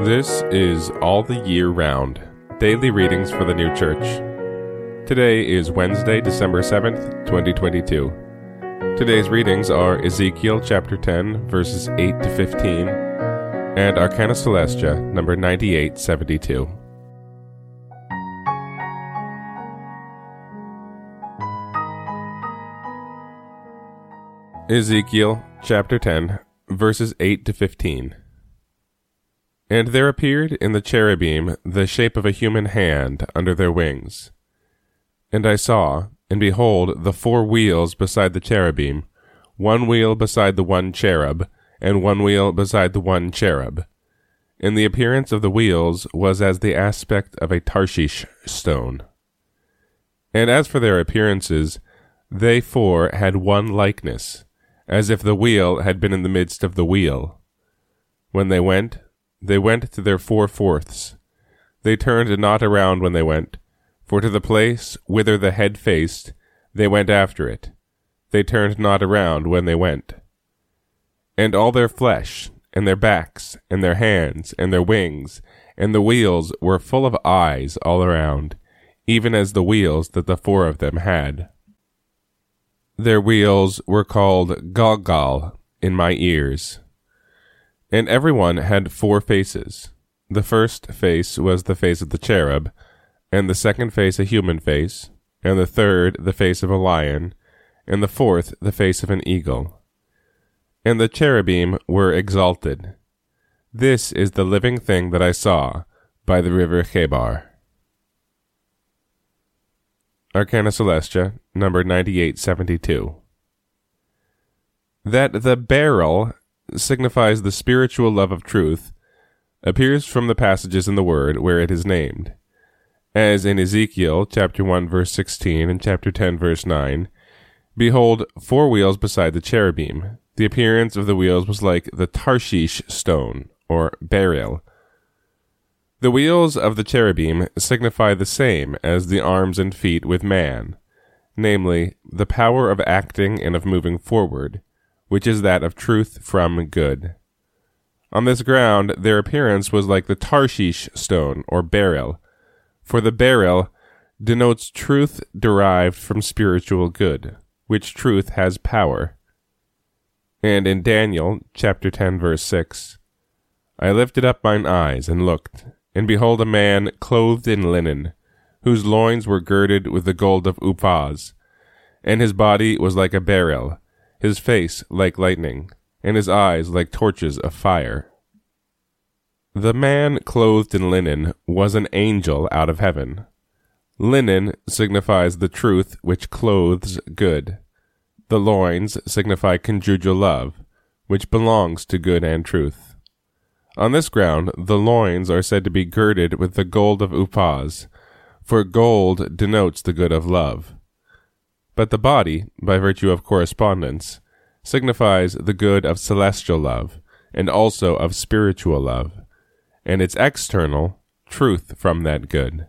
This is All the Year Round Daily Readings for the New Church. Today is Wednesday, December 7th, 2022. Today's readings are Ezekiel chapter 10, verses 8 to 15, and Arcana Coelestia, number 9872. Ezekiel chapter 10, verses 8 to 15. And there appeared in the cherubim the shape of a human hand under their wings. And I saw, and behold, the four wheels beside the cherubim, one wheel beside the one cherub, and one wheel beside the one cherub. And the appearance of the wheels was as the aspect of a Tarshish stone. And as for their appearances, they four had one likeness, as if the wheel had been in the midst of the wheel. When they went, they went to their four fourths. They turned not around when they went, for to the place whither the head faced, they went after it. They turned not around when they went. And all their flesh, and their backs, and their hands, and their wings, and the wheels were full of eyes all around, even as the wheels that the four of them had. Their wheels were called Galgal in my ears. And every one had four faces. The first face was the face of the cherub, and the second face a human face, and the third the face of a lion, and the fourth the face of an eagle. And the cherubim were exalted. This is the living thing that I saw by the river Chebar. Arcana Coelestia, number 9872. That the beryl signifies the spiritual love of truth appears from the passages in the Word where it is named, as in Ezekiel chapter 1 verse 16 and chapter 10 verse 9. Behold, four wheels beside the cherubim. The appearance of the wheels was like the Tarshish stone, or beryl. The wheels of the cherubim signify the same as the arms and feet with man, namely, the power of acting and of moving forward, which is that of truth from good. On this ground, their appearance was like the Tarshish stone, or beryl, for the beryl denotes truth derived from spiritual good, which truth has power. And in Daniel chapter 10 verse 6, I lifted up mine eyes and looked, and behold a man clothed in linen, whose loins were girded with the gold of Uphaz, and his body was like a beryl, his face like lightning, and his eyes like torches of fire. The man clothed in linen was an angel out of heaven. Linen signifies the truth which clothes good. The loins signify conjugal love, which belongs to good and truth. On this ground, the loins are said to be girded with the gold of Uphaz, for gold denotes the good of love. But the body, by virtue of correspondence, signifies the good of celestial love, and also of spiritual love, and its external, truth from that good.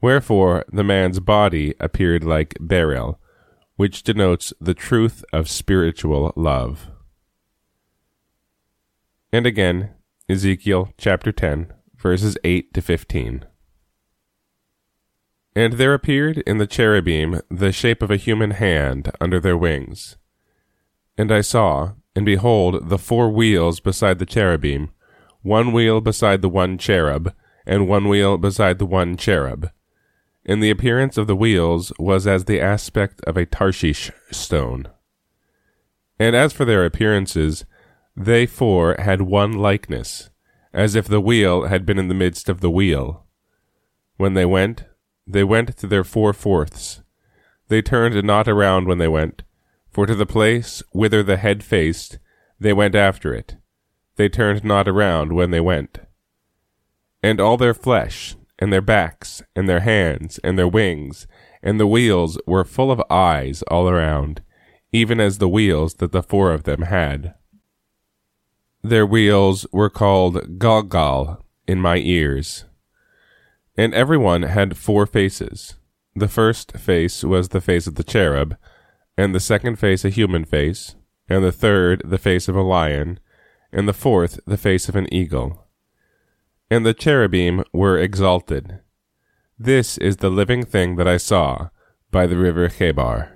Wherefore the man's body appeared like beryl, which denotes the truth of spiritual love. And again, Ezekiel chapter 10, verses 8 to 15. And there appeared in the cherubim the shape of a human hand under their wings. And I saw, and behold, the four wheels beside the cherubim, one wheel beside the one cherub, and one wheel beside the one cherub. And the appearance of the wheels was as the aspect of a Tarshish stone. And as for their appearances, they four had one likeness, as if the wheel had been in the midst of the wheel. When they went, they went to their four fourths. They turned not around when they went, for to the place whither the head faced, they went after it. They turned not around when they went. And all their flesh, and their backs, and their hands, and their wings, and the wheels were full of eyes all around, even as the wheels that the four of them had. Their wheels were called Galgal in my ears. And every one had four faces. The first face was the face of the cherub, and the second face a human face, and the third the face of a lion, and the fourth the face of an eagle. and the cherubim were exalted. This is the living thing that I saw by the river Chebar.